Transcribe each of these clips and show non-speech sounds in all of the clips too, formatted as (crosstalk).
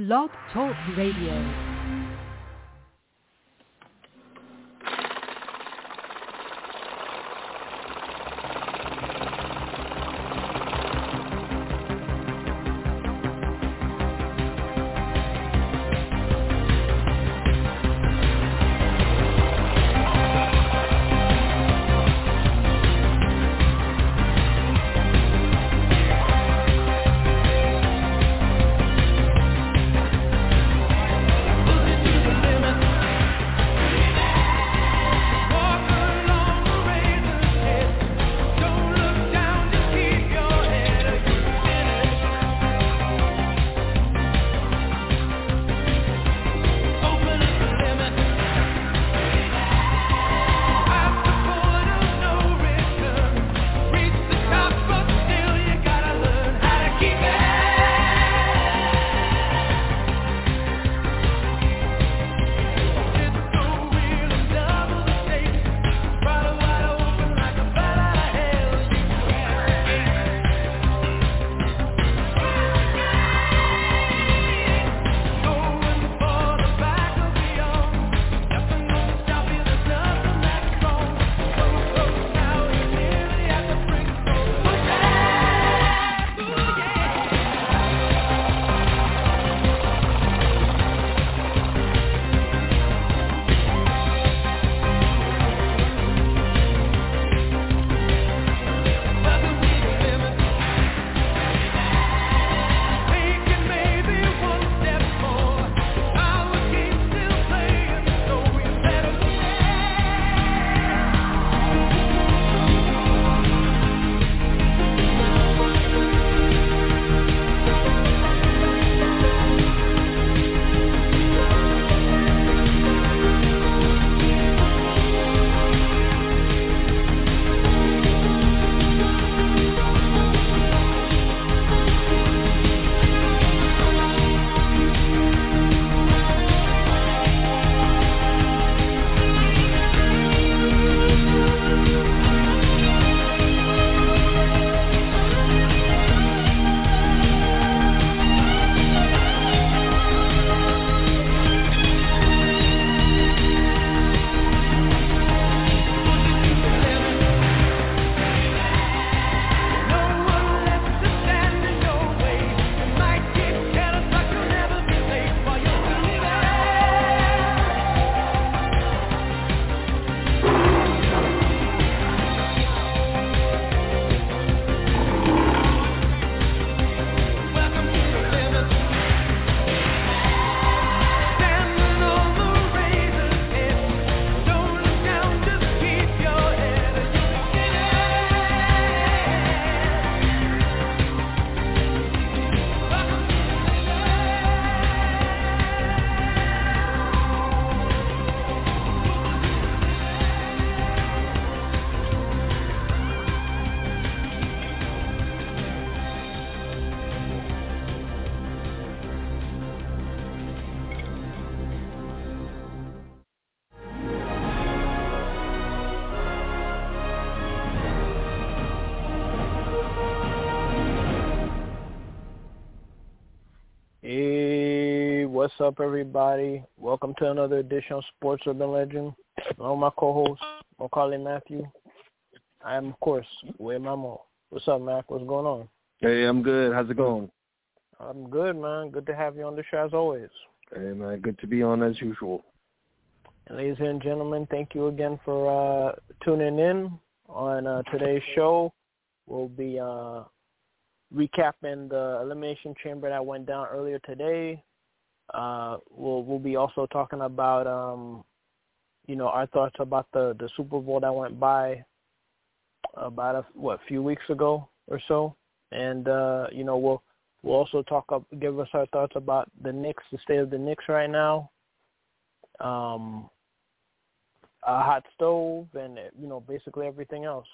Blog Talk Radio. What's up, everybody? Welcome to another edition of Sports Urban Legend. I'm my co-host, Maccorley Mathieu. I am, of course, William Rameau. What's up, Mac? What's going on? Hey, I'm good. How's it going? I'm good, man. Good to have you on the show as always. Hey, man. Good to be on as usual. And ladies and gentlemen, thank you again for uh, tuning in on uh, today's show. We'll be uh, recapping the Elimination Chamber that went down earlier today. Uh, we'll we'll be also talking about um, you know our thoughts about the the Super Bowl that went by about a what few weeks ago or so, and uh, you know we'll we'll also talk up give us our thoughts about the Knicks, the state of the Knicks right now, um, a hot stove, and you know basically everything else.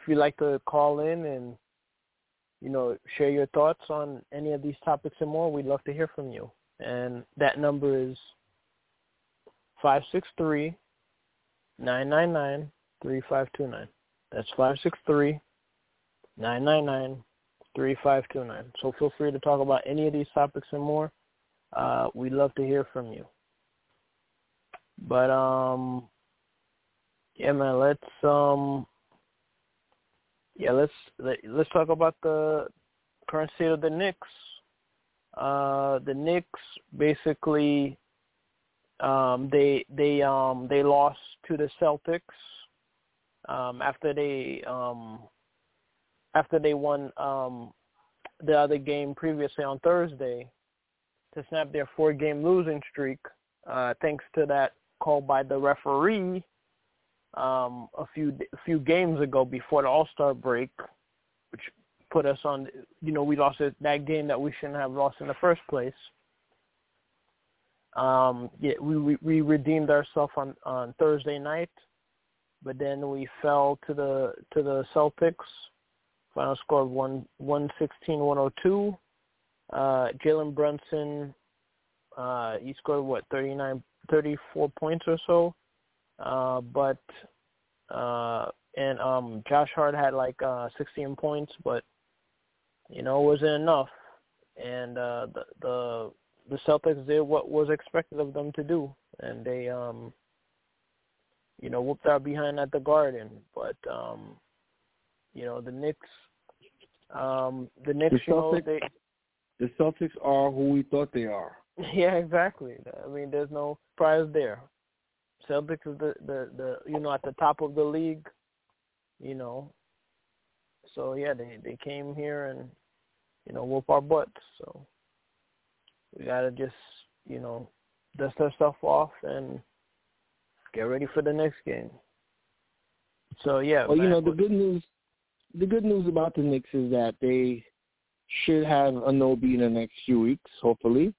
If you'd like to call in and you know, share your thoughts on any of these topics and more. We'd love to hear from you. And that number is five six three nine nine nine three five two nine. That's five six three nine nine nine 3529. So feel free to talk about any of these topics and more. Uh, we'd love to hear from you. But um, yeah, man, let's um, yeah, let's let, us talk about the current state of the Knicks. Uh, the Knicks basically um, they they um, they lost to the Celtics um, after they um, after they won um, the other game previously on Thursday to snap their four-game losing streak, uh, thanks to that call by the referee um, a few a few games ago before the All Star break, which put us on. You know, we lost that game that we shouldn't have lost in the first place. Um, yeah, we, we we redeemed ourselves on on Thursday night, but then we fell to the to the Celtics. Final score of one one sixteen one oh two. Uh, Jalen Brunson, uh, he scored what 39, 34 points or so. Uh, but uh, and um, Josh Hart had like uh, 16 points, but you know it wasn't enough. And uh, the the the Celtics did what was expected of them to do, and they um, you know whooped our behind at the Garden. But um, you know the Knicks, um, the Knicks, the Celtics, you know, they, the Celtics are who we thought they are. (laughs) Yeah, exactly. I mean, there's no surprise there. Celtics is the, the the you know at the top of the league, you know. So yeah, they they came here and you know whoop our butts. So we gotta just you know dust our stuff off and get ready for the next game. So yeah. Well, you know the good news. The good news about the Knicks is that they should have Anunoby in the next few weeks, hopefully.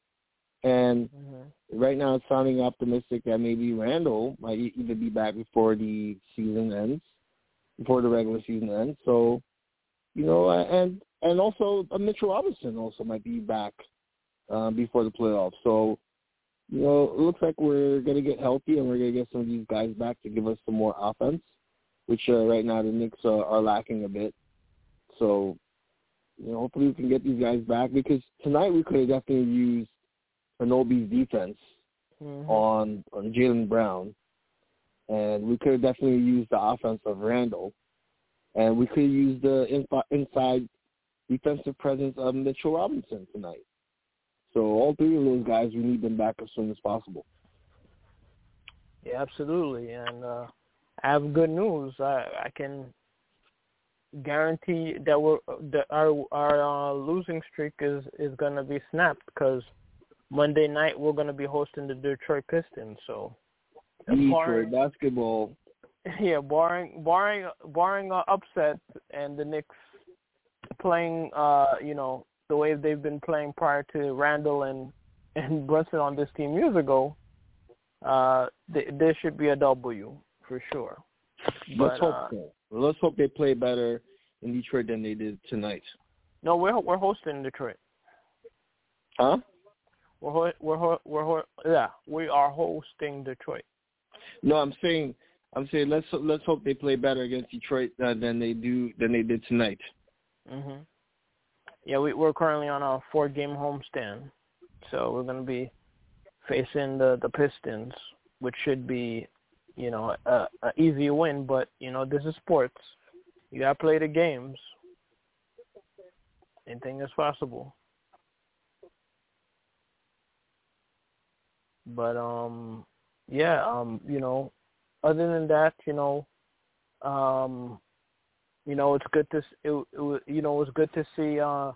And mm-hmm. right now, it's sounding optimistic that maybe Randle might either be back before the season ends, before the regular season ends. So, you know, and and also uh, Mitchell Robinson also might be back uh, before the playoffs. So, you know, it looks like we're going to get healthy and we're going to get some of these guys back to give us some more offense, which uh, right now the Knicks uh, are lacking a bit. So, you know, hopefully we can get these guys back because tonight we could have definitely used Anunoby's defense mm-hmm. on on Jaylen Brown, and we could have definitely used the offense of Randle, and we could have used the inside defensive presence of Mitchell Robinson tonight. So all three of those guys, we need them back as soon as possible. Yeah, absolutely, and uh, I have good news. I, I can guarantee that we're that our our uh, losing streak is is going to be snapped because Monday night we're going to be hosting the Detroit Pistons. So Detroit barring, basketball. (laughs) Yeah, barring barring barring uh, upset and the Knicks playing, uh, you know, the way they've been playing prior to Randle and (laughs) and Brunson on this team years ago, uh, th- there should be a W for sure. Let's hope uh, so. Let's hope they play better in Detroit than they did tonight. No, we're we're hosting Detroit. Huh? We're we're we're yeah we are hosting Detroit. No, I'm saying I'm saying let's let's hope they play better against Detroit uh, than they do than they did tonight. Mhm. Yeah, we we're currently on a four game homestand, so we're gonna be facing the the Pistons, which should be, you know, a, a easy win. But you know, this is sports. You gotta play the games. Anything is possible. But um, yeah, um, you know, other than that, you know, um, you know, it's good to it, it you know, it was good to see uh,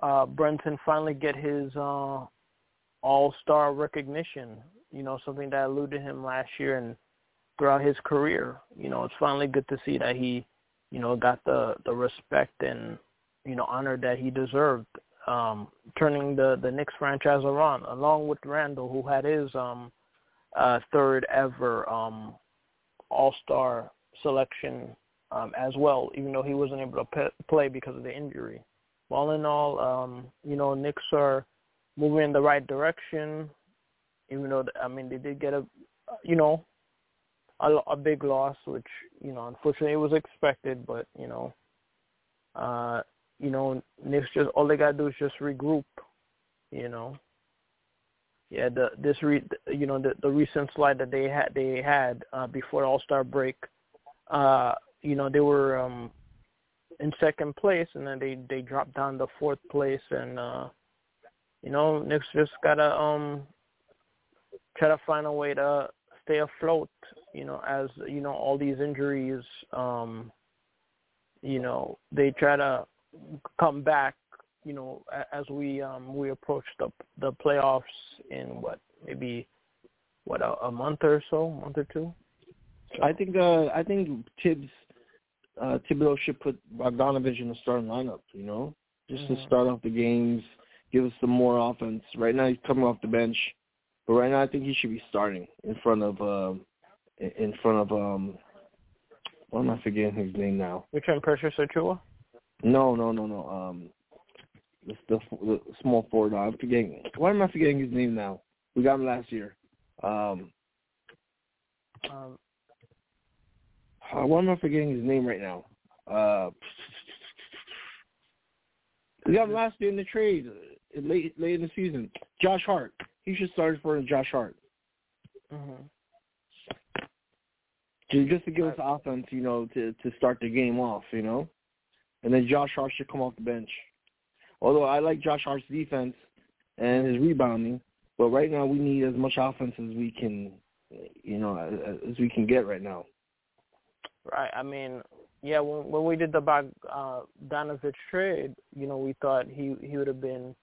uh, Brunson finally get his uh, all-star recognition. You know, something that eluded him last year and throughout his career. You know, it's finally good to see that he, you know, got the the respect and you know honor that he deserved um, turning the the Knicks franchise around, along with Randle, who had his um, uh, third ever um, All Star selection um, as well, even though he wasn't able to pe- play because of the injury. All in all, um, you know, Knicks are moving in the right direction. Even though I mean they did get a, you know, a, a big loss, which you know unfortunately it was expected, but you know, uh, you know, Knicks just all they gotta do is just regroup, you know. Yeah, the this re you know the the recent slide that they had they had uh, before All Star break, uh, you know they were um in second place and then they they dropped down to fourth place and uh you know Knicks just gotta um try to find a way to stay afloat you know as you know all these injuries um you know they try to come back you know as we um we approach the the playoffs in what maybe what a, a month or so month or two I think uh I think Tibbs uh Thibodeau should put Bogdanovich in the starting lineup, you know? Just mm-hmm. to start off the games, give us some more offense. Right now he's coming off the bench. But right now I think he should be starting in front of uh, in front of um what am I forgetting his name now? Which one, Precious Achiuwa? No, no, no, no. Um, the, the, the small forward. I'm forgetting. Why am I forgetting his name now? We got him last year. Um, um uh, why am I forgetting his name right now? Uh, we got him last year in the trade, uh, late late in the season. Josh Hart. He should start for Josh Hart. Mm-hmm. Just, just to give us offense, you know, to to start the game off, you know, and then Josh Hart should come off the bench. Although I like Josh Hart's defense and his rebounding, but right now we need as much offense as we can, you know, as, as we can get right now. Right. I mean, yeah. When when we did the Bog uh, Donovich trade, you know, we thought he he would have been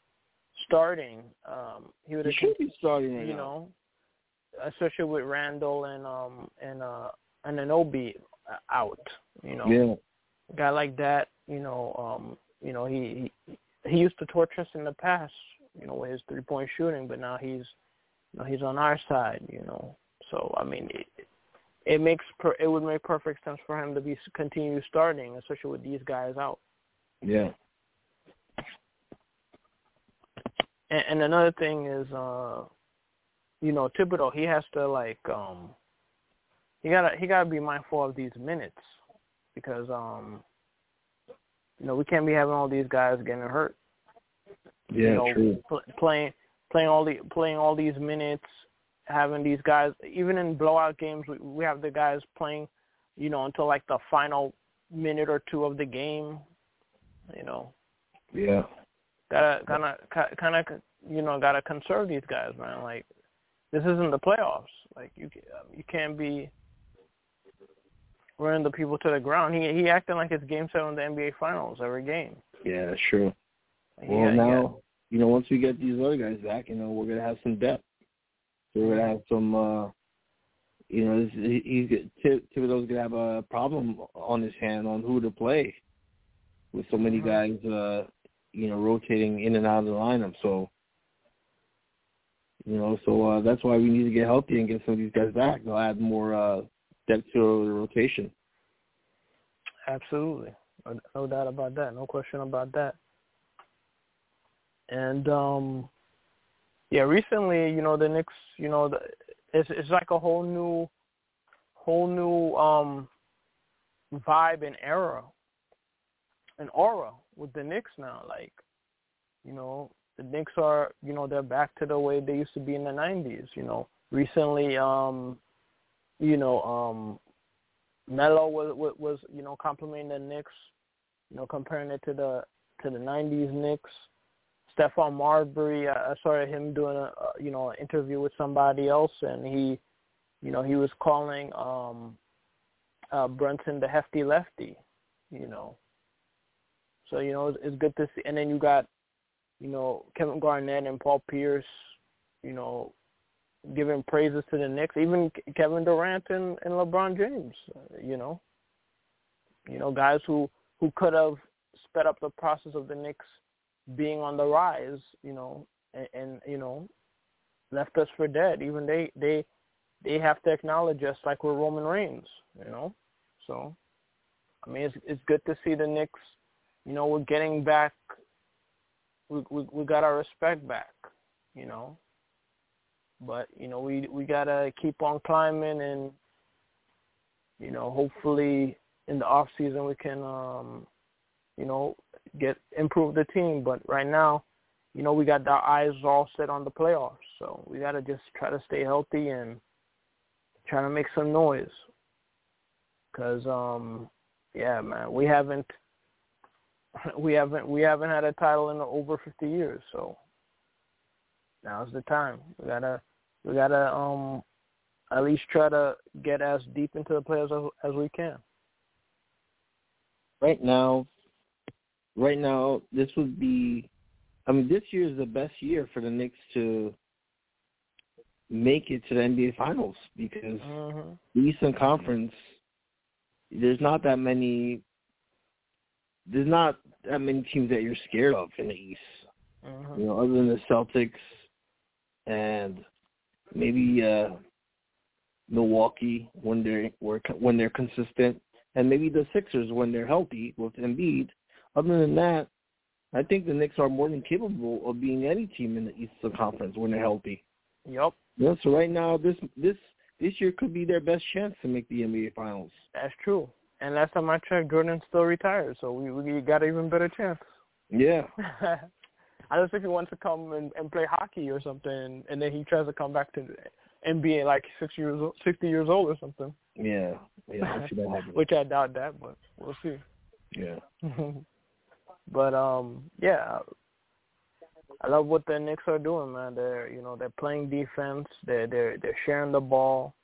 starting. Um, he would have should be starting. Right you now. know, especially with Randle and um and uh and Anunoby out. You know, yeah. guy like that. You know, um, you know he he he used to torture us in the past. You know, with his three point shooting, but now he's you know, he's on our side. You know, so I mean, it, it makes per, it would make perfect sense for him to be continue starting, especially with these guys out. Yeah. And, and another thing is, uh, you know, Thibodeau, he has to like, um, he gotta he gotta be mindful of these minutes because, um, you know, we can't be having all these guys getting hurt. Yeah, you know, true. Pl- playing playing all the playing all these minutes having these guys even in blowout games we, we have the guys playing you know until like the final minute or two of the game you know yeah gotta kind of kind of you know gotta conserve these guys man like this isn't the playoffs like you um, you can't be running the people to the ground he he acting like it's game seven of the nba finals every game yeah that's true well yeah, now yeah. you know once we get these other guys back you know we're gonna have some depth we're gonna have some. uh you know, he's Thibodeau's gonna have a problem on his hand on who to play, with so many guys, uh, you know, rotating in and out of the lineup. So, you know, so uh, that's why we need to get healthy and get some of these guys back. They'll add more uh, depth to the rotation. Absolutely, no doubt about that. No question about that. And um, yeah, recently, you know, the Knicks, you know, the, it's it's like a whole new, whole new um vibe and era, an aura with the Knicks now. Like, you know, the Knicks are, you know, they're back to the way they used to be in the '90s. You know, recently, um, you know, um, Melo was was you know complimenting the Knicks, you know, comparing it to the to the '90s Knicks. Stephon Marbury, I, I saw him doing a you know an interview with somebody else, and he, you know, he was calling um, uh, Brunson the hefty lefty, you know. So you know it's, it's good to see, and then you got, you know, Kevin Garnett and Paul Pierce, you know, giving praises to the Knicks, even Kevin Durant and, and LeBron James, uh, you know, you know guys who who could have sped up the process of the Knicks being on the rise, you know, and, and you know, left us for dead. Even they they they have to acknowledge us like we're Roman Reigns, you know. So, I mean, it's it's good to see the Knicks. You know, we're getting back. We we we got our respect back, you know. But you know, we we gotta keep on climbing, and you know, hopefully in the off season we can, um, you know, get improve the team. But right now, you know, we got our eyes all set on the playoffs, so we got to just try to stay healthy and try to make some noise. Cause um, yeah, man, we haven't (laughs) we haven't we haven't had a title in over 50 years, so now's the time. We gotta we gotta um at least try to get as deep into the playoffs as, as we can. Right now, right now, this would be. I mean, this year is the best year for the Knicks to make it to the NBA Finals because mm-hmm. the Eastern Conference, there's not that many. There's not that many teams that you're scared of in the East. Mm-hmm. You know, other than the Celtics and maybe uh Milwaukee when they're when they're consistent, and maybe the Sixers when they're healthy with Embiid. Other than that, I think the Knicks are more than capable of being any team in the Eastern Conference when they're healthy. Yep. Yeah, so right now this this this year could be their best chance to make the NBA Finals. That's true. And last time I checked, Jordan's still retired, so we we got an even better chance. Yeah. (laughs) I just think he wants to come and, and play hockey or something, and then he tries to come back to NBA like six years, sixty years old or something. Yeah, yeah, Which I doubt that, but we'll see. Yeah. (laughs) but um, yeah, I love what the Knicks are doing, man. They're you know they're playing defense. They're they're they're sharing the ball.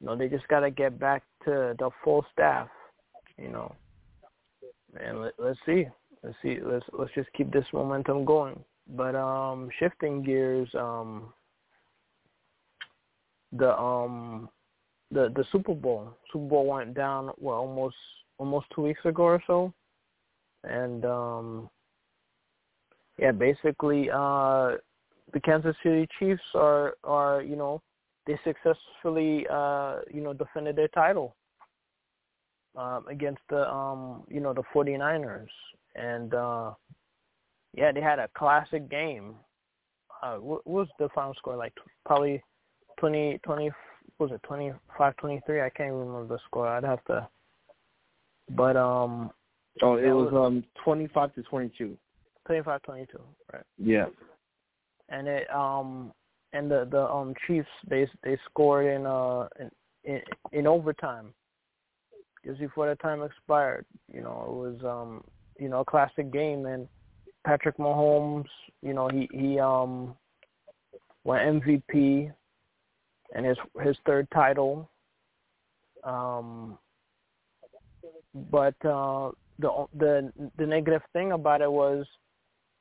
You know they just got to get back to the full staff. You know, and let, let's see, let's see, let's let's just keep this momentum going. But um, shifting gears, um, the um the the Super Bowl. Super Bowl went down well almost almost two weeks ago or so, and um yeah, basically uh the Kansas City Chiefs are are you know they successfully uh you know defended their title um against the um you know the 49ers and uh yeah they had a classic game uh what was the final score like probably 20, 20 was it 25, 23? I can't remember the score. I'd have to. But um. Oh, it was um 25 to 22. 25, 22, right? Yeah. And it um and the the um Chiefs they they scored in uh in in, in overtime. Just before the time expired, you know, it was um you know a classic game and Patrick Mahomes, you know, he he um went MVP and his his third title. Um, but uh, the the the negative thing about it was,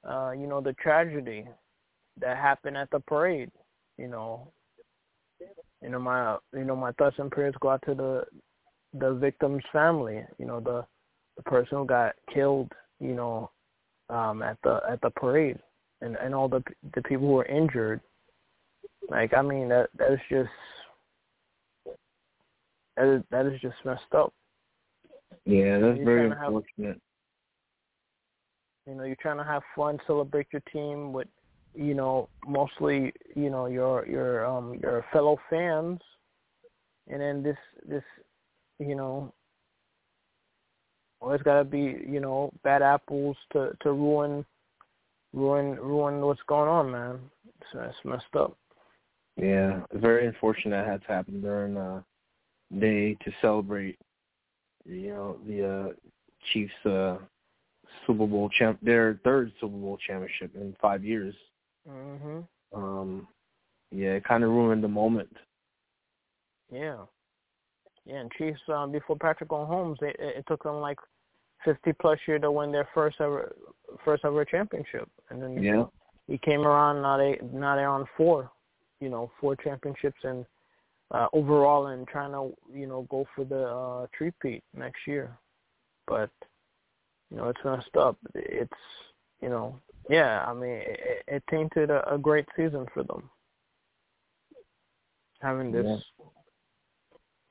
uh, you know, the tragedy that happened at the parade. You know, you know my you know my thoughts and prayers go out to the the victim's family. You know the the person who got killed. You know, um, at the at the parade, and and all the the people who were injured. Like I mean that that's just that is that is just messed up. Yeah, that's very unfortunate. Have, you know, you're trying to have fun, celebrate your team with, you know, mostly, you know, your your um your fellow fans, and then this this, you know, always got to be, you know, bad apples to to ruin, ruin ruin what's going on, man. So it's messed up. Yeah, it's very unfortunate that had to happen during uh day to celebrate you know the uh Chiefs uh Super Bowl champ their third Super Bowl championship in 5 years. Mhm. Um yeah, it kind of ruined the moment. Yeah. Yeah, and Chiefs um, before Patrick Mahomes, it, it took them like 50 plus year to win their first ever first ever championship, and then yeah. he came around. They now they're on four you know four championships and uh, overall and trying to you know go for the uh, three-peat next year. But you know it's messed up. It's you know yeah. I mean it, it tainted a, a great season for them having this yeah.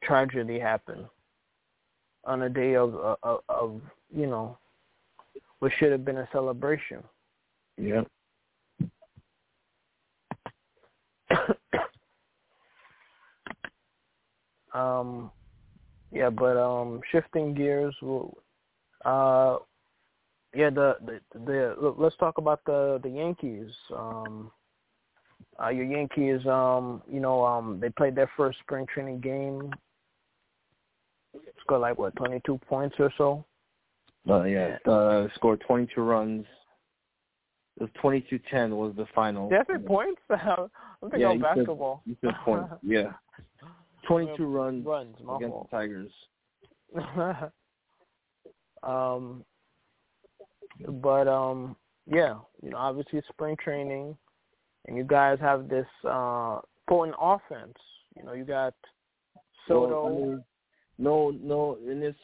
Tragedy happen on a day of, of of you know what should have been a celebration. Yeah. (coughs) um, yeah, but um, shifting gears, we'll, uh, Yeah, the, the the let's talk about the the Yankees. Um, uh, your Yankees, um, you know, um, they played their first spring training game. Scored like what, twenty two points or so. Uh, yeah, uh, scored twenty two runs. It was twenty two ten was the final. Did I say points? (laughs) I'm thinking yeah, of basketball. Said, you said points. (laughs) yeah, twenty two runs, runs against fault. the Tigers. (laughs) um, but um, yeah, you know, obviously spring training, and you guys have this uh potent offense. You know, you got Soto. Well, I mean, no, no, in this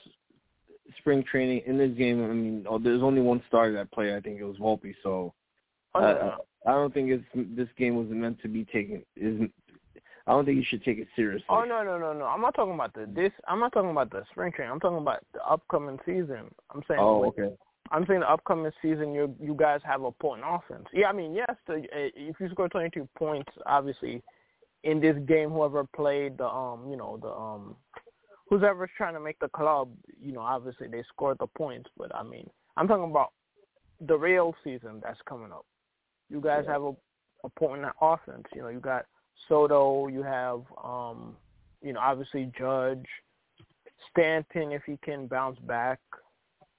spring training, in this game, I mean, oh, there's only one starter that played. I think it was Volpe. So oh, I, I don't think it's this game was meant to be taken. Isn't I don't think you should take it seriously. Oh no no no no! I'm not talking about the this. I'm not talking about the spring training. I'm talking about the upcoming season. I'm saying. Oh okay. I'm saying the upcoming season, you you guys have a potent offense. Yeah, I mean, yes, the, if you score 22 points, obviously, in this game, whoever played the um, you know, the um, whoever's trying to make the club, you know, obviously they scored the points. But I mean, I'm talking about the real season that's coming up. You guys yeah. have a, a potent offense. You know, you got Soto, you have um, you know, obviously Judge, Stanton if he can bounce back.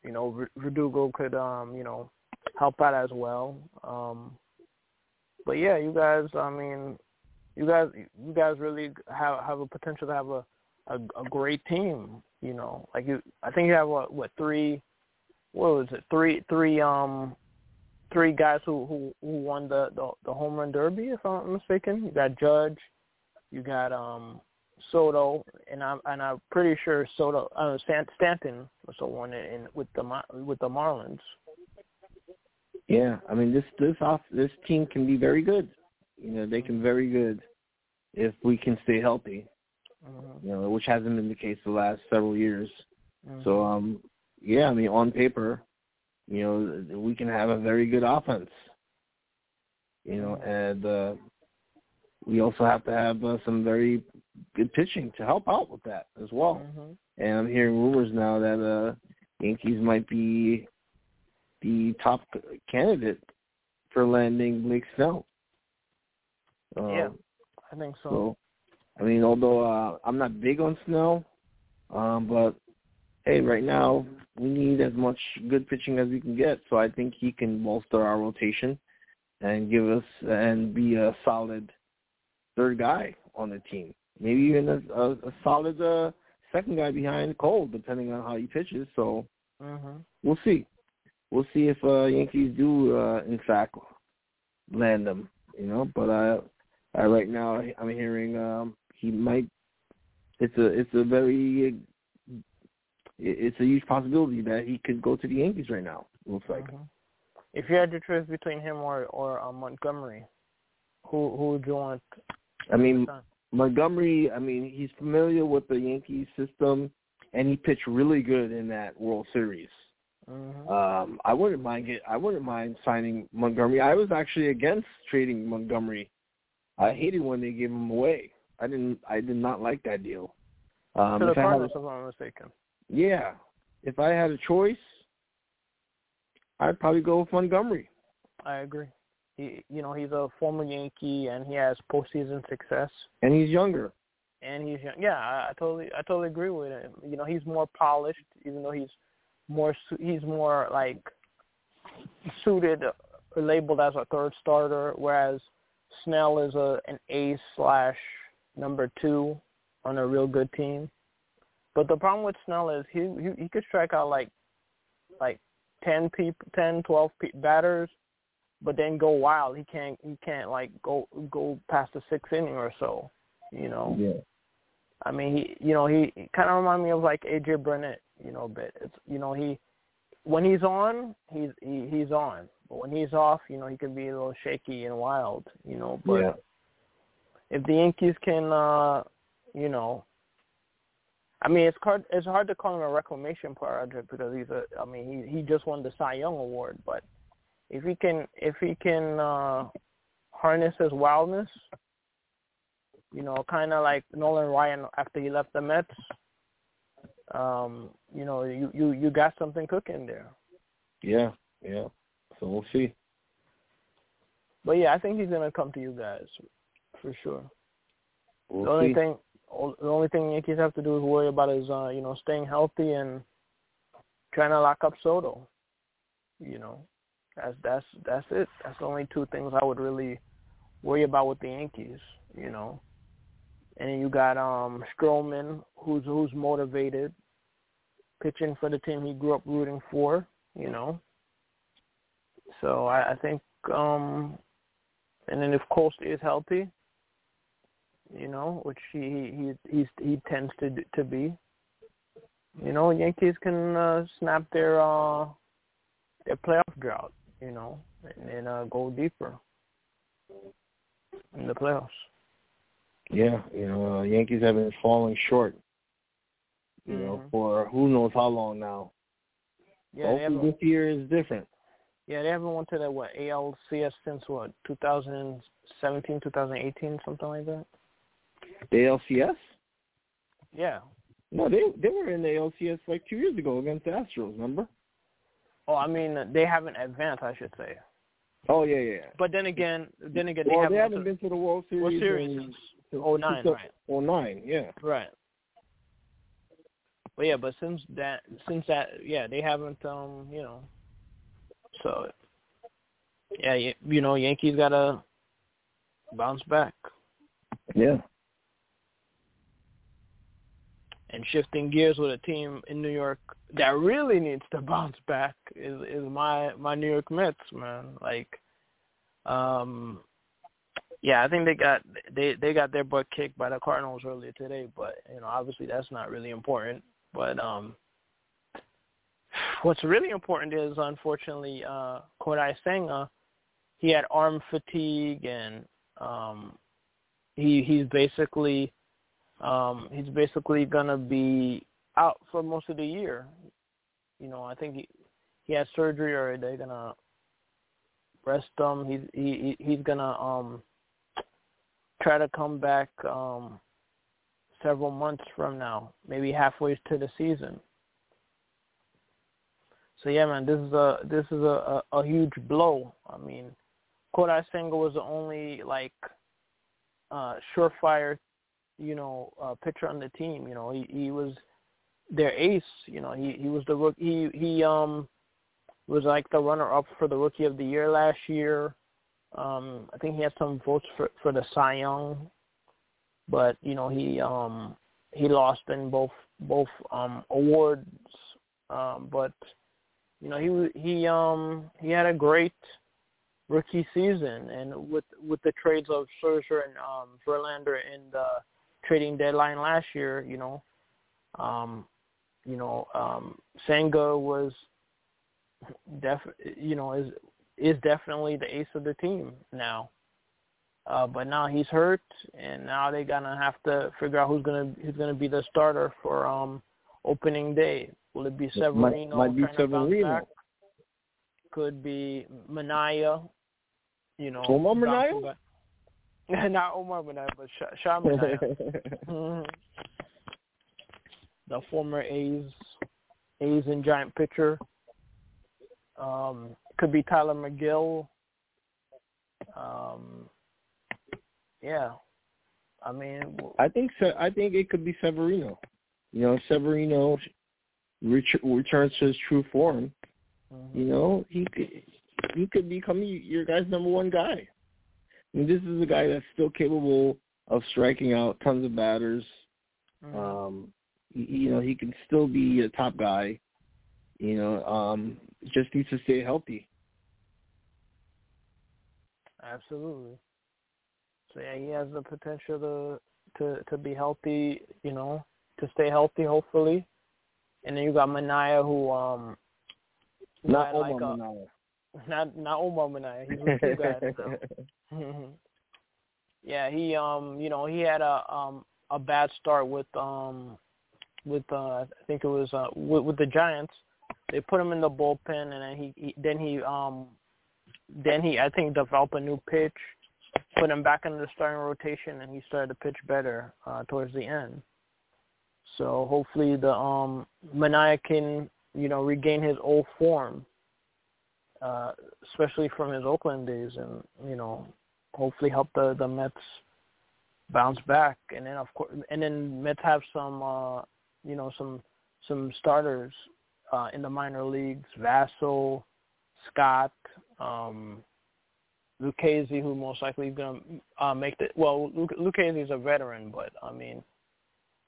You know, Verdugo could um, you know, help out as well. Um but yeah, you guys I mean you guys you guys really have have a potential to have a a, a great team, you know. Like you I think you have what what three what was it? Three three um three guys who who who won the the, the home run derby, if I'm not mistaken. You got Judge, you got um Soto, and I'm and I'm pretty sure Soto uh, Stanton also won it in with the with the Marlins. Yeah, I mean this this off this team can be very good. You know, they can very good if we can stay healthy. Mm-hmm. You know, which hasn't been the case the last several years. Mm-hmm. So um yeah, I mean on paper, you know, we can have a very good offense. You know, and uh we also have to have uh, some very good pitching to help out with that as well. Mm-hmm. And I'm hearing rumors now that uh Yankees might be the top candidate for landing Blake Snell. Um, yeah, I think so. so. I mean, although uh, I'm not big on Snell, um, but hey, right now we need as much good pitching as we can get. So I think he can bolster our rotation and give us and be a solid third guy on the team. Maybe even a, a, a solid uh, second guy behind Cole, depending on how he pitches. So mm-hmm. we'll see. We'll see if uh, Yankees do, uh, in fact, land him. You know, but uh, uh, right now I'm hearing um, he might. It's a it's a very it's a huge possibility that he could go to the Yankees right now. Looks like. Mm-hmm. If you had to choose between him or or uh, Montgomery, who who would you want? I mean, Montgomery. I mean, he's familiar with the Yankees system, and he pitched really good in that World Series. Mm-hmm. Um, I wouldn't mind get. I wouldn't mind signing Montgomery. I was actually against trading Montgomery. I hated when they gave him away. I didn't. I did not like that deal. Um, to the if I had Cardinals, a- if I'm not mistaken. Yeah. If I had a choice, I'd probably go with Montgomery. I agree. He, you know, he's a former Yankee and he has postseason success. And he's younger. And he's young. Yeah, I, I totally, I totally agree with him. You know, he's more polished, even though he's more, he's more like suited, or labeled as a third starter, whereas Snell is a an ace slash number two on a real good team. But the problem with Snell is he he, he could strike out like like ten people, ten, twelve pe- batters, but then go wild. He can't he can't like go go past the sixth inning or so. You know. Yeah. I mean, he you know he, he kind of remind me of like AJ Burnett. You know, a bit. It's you know he when he's on, he's he, he's on. But when he's off, you know, he can be a little shaky and wild. You know, but yeah. If the Yankees can, uh, you know, I mean, it's hard. It's hard to call him a reclamation project because he's a. I mean, he he just won the Cy Young award, but if he can, if he can uh, harness his wildness, you know, kind of like Nolan Ryan after he left the Mets. Um, you know, you you you got something cooking there. Yeah. Yeah. So we'll see. But yeah, I think he's gonna come to you guys for sure. We'll the only see. thing, the only thing Yankees have to do is worry about is uh, you know staying healthy and trying to lock up Soto. You know, that's that's that's it. That's the only two things I would really worry about with the Yankees. You know, and you got um Stroman, who's who's motivated, pitching for the team he grew up rooting for. You know, so I, I think, um and then if Coast is healthy, you know, which he he he he tends to to be, you know, Yankees can uh, snap their uh their playoff drought, you know, and, and uh, go deeper in the playoffs. Yeah, you know, uh, Yankees have been falling short. You know, Mhm. for who knows how long now. Yeah, Hopefully this year is different. yeah, they haven't went to that what ALCS since what 2017, 2018, something like that. The ALCS? Yeah. No, they they were in the ALCS like two years ago against the Astros. Remember? Oh, I mean, they haven't advanced, I should say. Oh yeah, yeah. But then again, then again, well, they they haven't, haven't been to the World Series. World Series in- since 09, right? Oh nine, yeah. Right. But yeah, but since that, since that, yeah, they haven't, um, you know, so yeah, you, you know, Yankees gotta bounce back. Yeah. And shifting gears with a team in New York that really needs to (laughs) bounce back is is my my New York Mets, man. Like, um, yeah, I think they got they they got their butt kicked by the Cardinals earlier today, but you know, obviously that's not really important. But um, what's really important is unfortunately uh, Kodai Senga. He had arm fatigue and um, he he's basically um, he's basically gonna be out for most of the year. You know, I think he he had surgery or they're gonna rest him. He's he he's gonna um try to come back um several months from now, maybe halfway to the season. So yeah, man, this is a this is a a, a huge blow. I mean, Kodai Senga was the only like uh surefire you know, uh, pitcher on the team. You know, he he was their ace. You know, he he was the rook. He he um was like the runner up for the rookie of the year last year. Um, I think he had some votes for for the Cy Young, but you know he um he lost in both both um awards. Um, but you know he he um he had a great rookie season, and with with the trades of Scherzer and um Verlander and the trading deadline last year, you know, um, you know, um, Senga was def, you know, is is definitely the ace of the team now. Uh, but now he's hurt, and now they're gonna have to figure out who's gonna who's gonna be the starter for um opening day. Will it be Severino? Might, might be trying to bounce Severino. Could be Manaea. You know, Minaya? back. (laughs) Not Omar Minaya, but Sha. (laughs) Mhm. the former A's A's and Giant pitcher. Um, could be Tylor Megill. Um, yeah, I mean, w- I think Se- I think it could be Severino. You know, Severino ret- returns to his true form. mhm. You know, he could he could become your guy's number one guy. I mean, this is a guy that's still capable of striking out tons of batters. Mhm. Um, you know, he can still be a top guy. You know, um, just needs to stay healthy. absolutely. So yeah, he has the potential to to to be healthy. You know, to stay healthy, hopefully. And then you got Manaea, who um, Not Omar like a, Minaya. (laughs) not not Omar Minaya. He's with you guys (laughs) now. (laughs) Yeah, he um you know he had a um a bad start with um with uh I think it was uh with, with the Giants. They put him in the bullpen and then he, he then he um then he I think developed a new pitch, put him back into the starting rotation and he started to pitch better uh towards the end. So hopefully the um Manaea can, you know, regain his old form. Uh, especially from his Oakland days, and you know, hopefully help the the Mets bounce back. And then of course, and then Mets have some, uh, you know, some some starters uh, in the minor leagues: Vasil, Scott, um, Lucchesi, who most likely is going to uh, make the. Well, Lucchesi is a veteran, but I mean,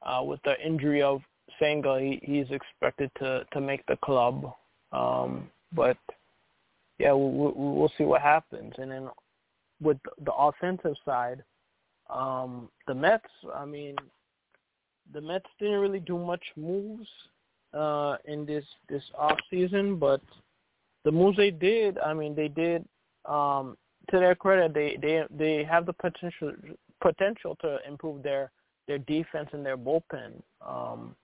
uh, with the injury of Senga, he, he's expected to to make the club. Um, but yeah, we'll, we'll see what happens. And then with the offensive side, um, the Mets. I mean, the Mets didn't really do much moves uh, in this this off season, but the moves they did, I mean, they did. Um, to their credit, they they they have the potential potential to improve their their defense and their bullpen. Um,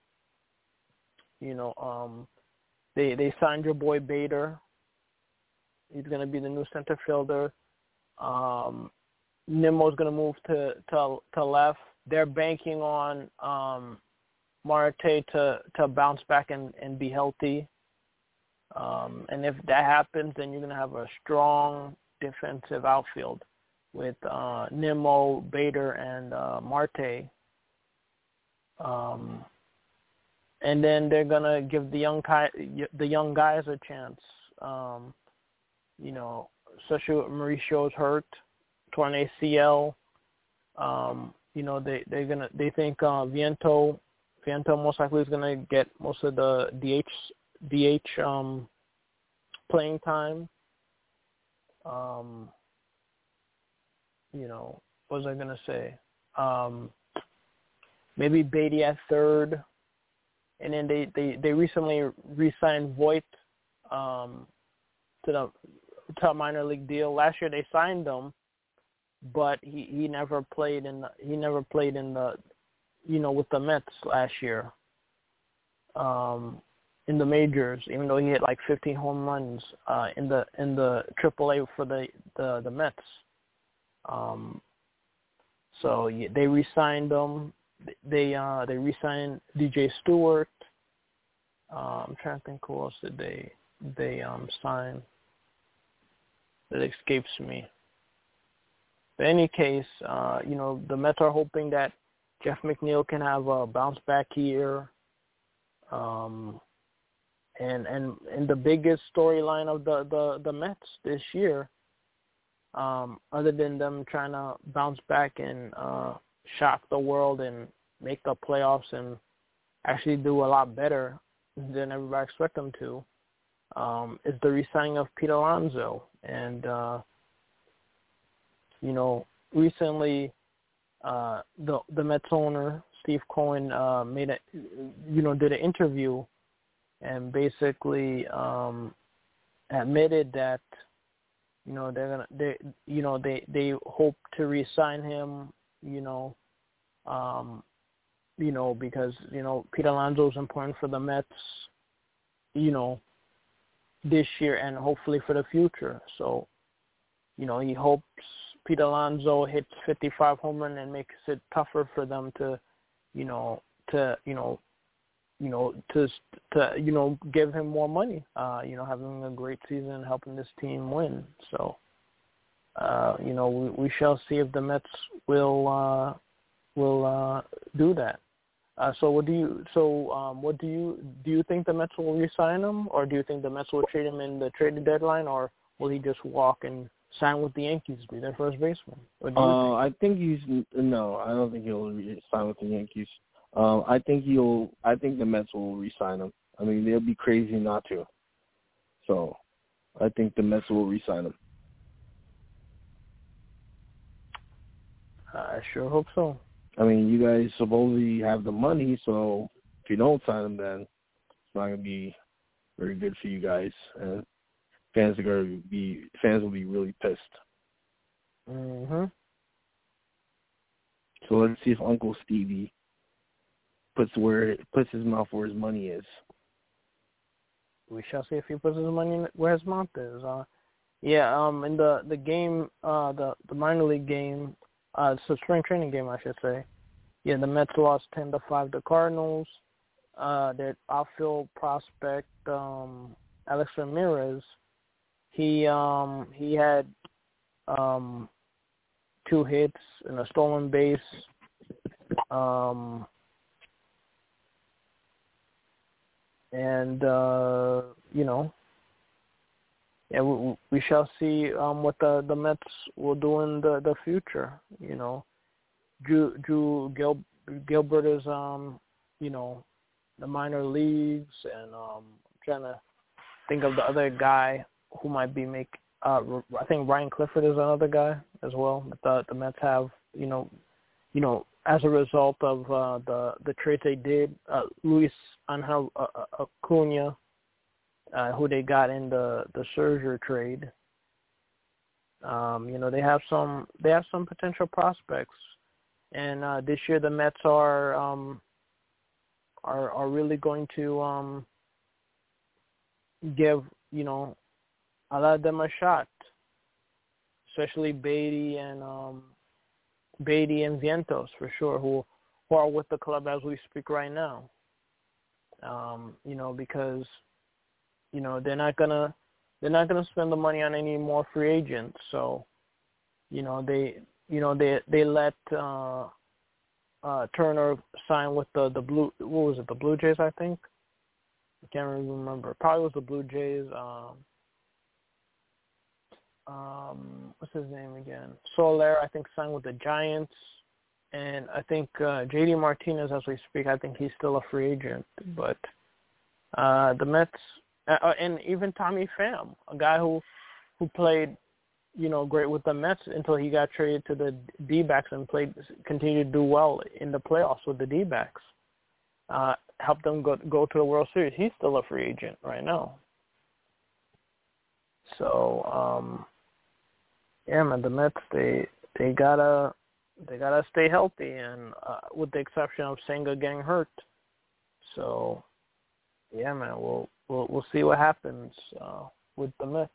you know, um, they they signed your boy Bader. He's going to be the new center fielder. Um, Nimmo's going to move to to to left. They're banking on um, Marte to to bounce back and and be healthy. Um, and if that happens, then you're going to have a strong defensive outfield with uh, Nimmo, Bader, and uh, Marte. Um, and then they're gonna give the young the young guys a chance. Um, you know, especially Mauricio's hurt, torn ACL. Um, you know, they they're gonna they think uh, Viento Viento most likely is gonna get most of the DH DH um, playing time. Um, you know, what was I gonna say? Um, maybe Baty at third and then they they they recently re-signed Voit um, to the to a minor league deal. Last year they signed him, but he he never played in the he never played in the you know with the Mets last year. Um, in the majors, even though he hit like 15 home runs uh, in the in the AAA for the the, the Mets. Um, so yeah, they re-signed him they uh they re-signed DJ Stewart. Uh, I'm trying to think who else did they they um sign. That escapes me. But in any case, uh, you know, the Mets are hoping that Jeff McNeil can have a bounce back year. Um, and and and the biggest storyline of the the the Mets this year, um, other than them trying to bounce back and uh, shock the world and make the playoffs and actually do a lot better than everybody expect them to um, is the re-signing of Pete Alonso. And, uh, you know, recently uh, the the Mets owner, Steve Cohen, uh, made a, you know, did an interview and basically um, admitted that, you know, they're gonna, they, you know, they they hope to re-sign him you know, um, you know, because, you know, Pete Alonso is important for the Mets, you know, this year and hopefully for the future. So, you know, he hopes Pete Alonso hits 55 home run and makes it tougher for them to, you know, to, you know, you know, to to you know give him more money. Uh, you know, having a great season, helping this team win. So, uh, you know, we, we shall see if the Mets will uh, will uh, do that. Uh, so what do you so um, what do you do you think the Mets will resign him or do you think the Mets will trade him in the trade deadline or will he just walk and sign with the Yankees be their first baseman? Uh, think? I think he's no, I don't think he'll sign with the Yankees. Um, I think he'll I think the Mets will resign him. I mean they'll be crazy not to. So I think the Mets will resign him. I sure hope so. I mean, you guys supposedly have the money, so if you don't sign him, then it's not gonna be very good for you guys, and fans are gonna be fans will be really pissed. Mhm. So let's see if Uncle Stevie puts where puts his mouth where his money is. We shall see if he puts his money where his mouth is. Uh, yeah, um, in the the game, uh, the the minor league game uh, it's a spring training game, I should say. Yeah, the Mets lost ten to five to Cardinals. Uh, their outfield prospect, um, Alex Ramirez, he um he had um two hits and a stolen base. Um and uh you know yeah, we, we shall see um, what the the Mets will do in the the future. You know, Drew Drew Gil, Gilbert is um you know the minor leagues, and um I'm trying to think of the other guy who might be make. Uh, I think Ryan Clifford is another guy as well. The the Mets have you know, you know as a result of uh, the the trades they did, uh, Luis Angel uh, uh Acuna uh, who they got in the the Scherzer trade. Um, you know, they have some they have some potential prospects, and uh, this year the Mets are um, are are really going to um, give you know a lot of them a shot, especially Baty and um, Baty and Vientos for sure, who who are with the club as we speak right now. Um, you know, because you know, they're not gonna they're not gonna spend the money on any more free agents. So, you know, they you know they they let uh, uh, Turner sign with the the blue what was it the Blue Jays I think I can't really remember probably was the Blue Jays. Um, um, what's his name again? Soler I think signed with the Giants, and I think uh, JD Martinez as we speak I think he's still a free agent, but uh, the Mets uh, uh, and even Tommy Pham, a guy who who played, you know, great with the Mets until he got traded to the D-backs and played continued to do well in the playoffs with the D-backs. Uh, helped them go go to the World Series. He's still a free agent right now. So, um yeah, man, the Mets they they gotta they gotta stay healthy, and uh, with the exception of Senga getting hurt. So, yeah, man, we'll we'll we'll see what happens uh, with the Mets.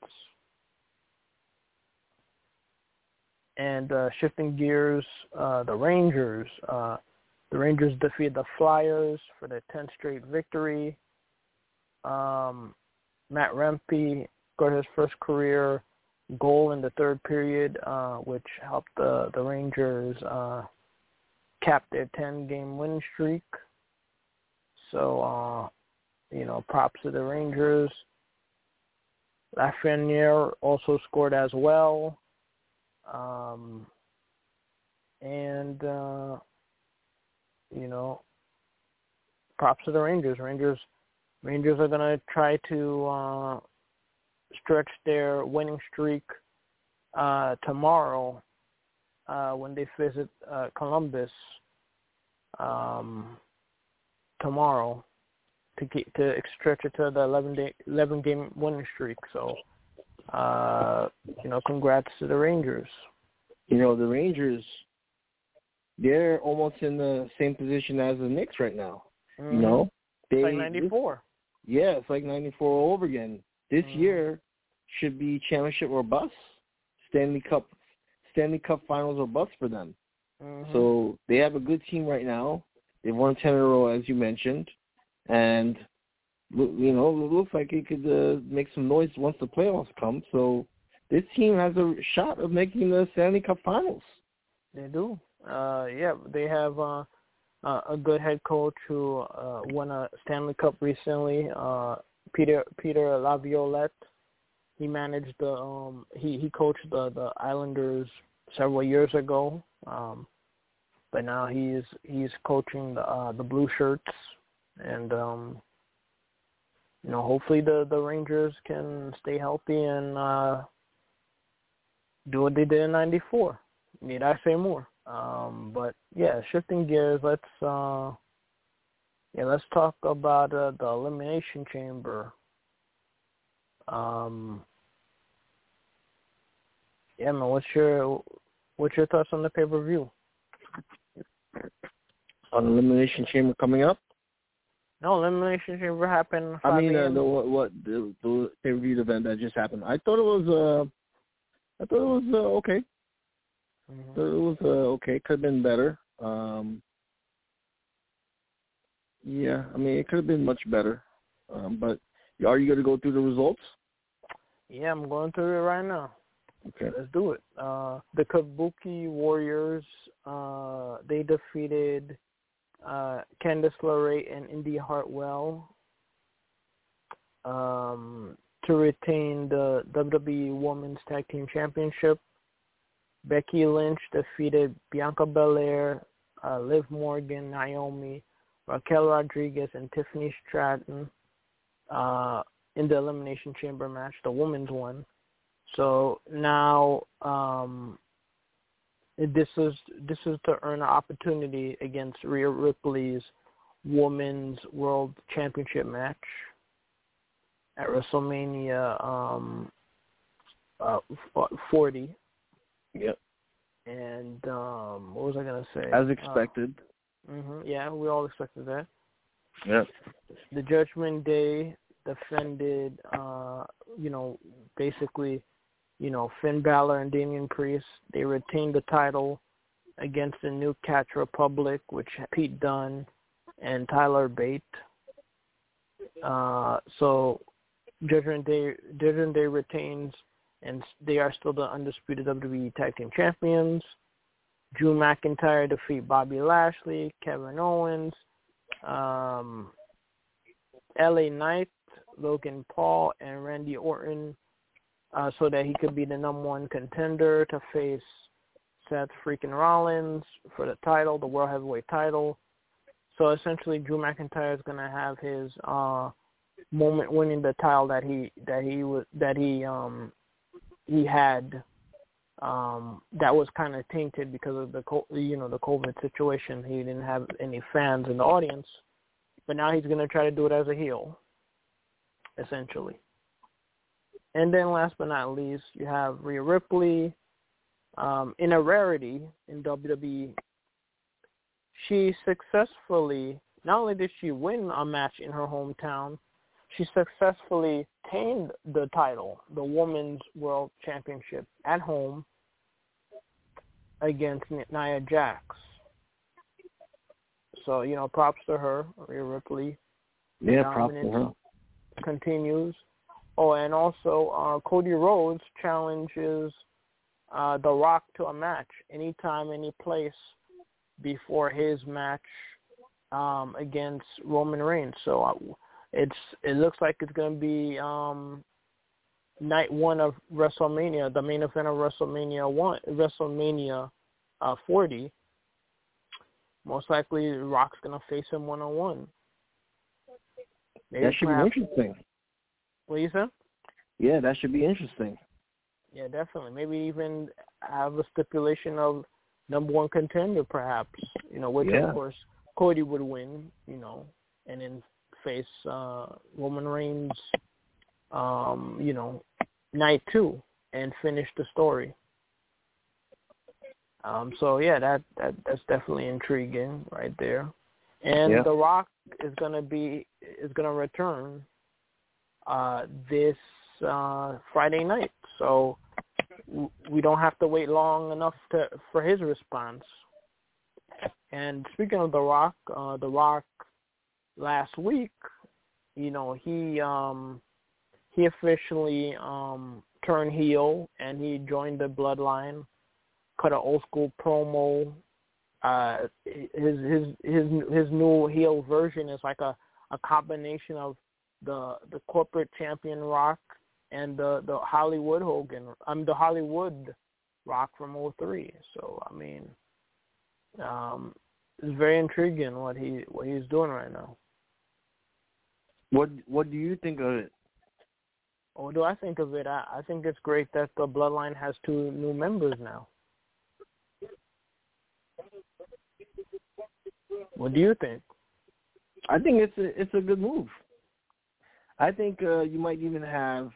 And uh, shifting gears, uh, the Rangers. Uh, the Rangers defeated the Flyers for their 10th straight victory. Um, Matt Rempe scored his first career goal in the third period, uh, which helped the the Rangers uh, cap their 10-game win streak. So uh, you know, props to the Rangers. Lafreniere also scored as well. Um, and, uh, you know, props to the Rangers. Rangers Rangers are going to try to uh, stretch their winning streak uh, tomorrow uh, when they visit uh, Columbus um, tomorrow to get to stretch it to the 11 day 11 game winning streak. So, uh, you know, congrats to the Rangers. You know, the Rangers, they're almost in the same position as the Knicks right now. Mm-hmm. You know, they, it's like 94. yeah, it's like 94 all over again. This mm-hmm. year should be championship or bust. Stanley Cup, Stanley Cup Finals or bust for them. Mm-hmm. So they have a good team right now. They've won ten in a row, as you mentioned and you know it looks like it could uh, make some noise once the playoffs come. So this team has a shot of making the Stanley Cup Finals. They do. Uh, yeah, they have uh, a good head coach who uh, won a Stanley Cup recently. Uh, Peter Peter Laviolette. He managed the um, he he coached the the Islanders several years ago. Um, but now he's he's coaching the uh, the Blue Shirts and um, you know, hopefully the the Rangers can stay healthy and uh, do what they did in '94. Need I say more? Um, but yeah, shifting gears. Let's uh, yeah, let's talk about uh, the elimination chamber. Um, yeah, man. What's your what's your thoughts on the pay per view? On elimination chamber coming up? No, elimination chamber happened. I mean, uh, the what, what the the pay per view event that just happened. I thought it was uh, I thought it was uh, okay. Mm-hmm. it was uh, okay. Could have been better. Um, yeah, I mean, it could have been much better. Um, but are you going to go through the results? Yeah, I'm going through it right now. Okay. Let's do it. Uh, the Kabuki Warriors, uh, they defeated uh, Candice LeRae and Indi Hartwell um, to retain the WWE Women's Tag Team Championship. Becky Lynch defeated Bianca Belair, uh, Liv Morgan, Naomi, Raquel Rodriguez, and Tiffany Stratton uh, in the Elimination Chamber match, the women's one. So now um, this is this is to earn an opportunity against Rhea Ripley's Women's World Championship match at WrestleMania um, uh, 40. Yep. And um, what was I gonna say? As expected. Uh, hmm yeah, we all expected that. Yep. The Judgment Day defended, uh, you know, basically, you know, Finn Balor and Damian Priest. They retained the title against the New Catch Republic, which Pete Dunne and Tyler Bate. Uh, so Judgment Day, Judgment Day retains, and they are still the undisputed WWE Tag Team Champions. Drew McIntyre defeat Bobby Lashley, Kevin Owens, um, LA Knight, Logan Paul, and Randy Orton, uh, so that he could be the number one contender to face Seth freaking Rollins for the title, the World Heavyweight title. So essentially, Drew McIntyre is going to have his uh, moment winning the title that he that he was that he um he had um that was kind of tainted because of the you know the COVID situation. He didn't have any fans in the audience, but now he's going to try to do it as a heel, essentially. And then last but not least, you have Rhea Ripley. Um, in a rarity in WWE, she successfully not only did she win a match in her hometown, she successfully tamed the title, the Women's World Championship, at home against Nia Jax. So, you know, props to her, Rhea Ripley. Yeah, props to her. Continues. Oh, and also uh, Cody Rhodes challenges uh, The Rock to a match anytime, any place before his match um, against Roman Reigns. So uh, it's it looks like it's going to be um, night one of WrestleMania, the main event of WrestleMania one, WrestleMania uh, 40. Most likely, Rock's going to face him one on one. That should be interesting. What you said? Yeah, that should be interesting. Yeah, definitely. Maybe even have a stipulation of number one contender, perhaps. You know, which yeah. of course Cody would win. You know, and then face uh, Roman Reigns, um, you know, night two and finish the story. Um, so yeah, that, that that's definitely intriguing right there. And yeah. The Rock is gonna be is gonna return uh, this uh, Friday night, so we don't have to wait long enough to for his response. And speaking of The Rock, uh, The Rock last week, you know, he um he officially um turned heel and he joined the bloodline, cut an old school promo. Uh his his his his new heel version is like a a combination of the the corporate champion Rock and the the Hollywood Hogan. I'm um, the Hollywood Rock from 03. So I mean um it's very intriguing what he what he's doing right now. What What do you think of it? What do I think of it? I, I think it's great that the Bloodline has two new members now. What do you think? I think it's a it's a good move. I think uh, you might even have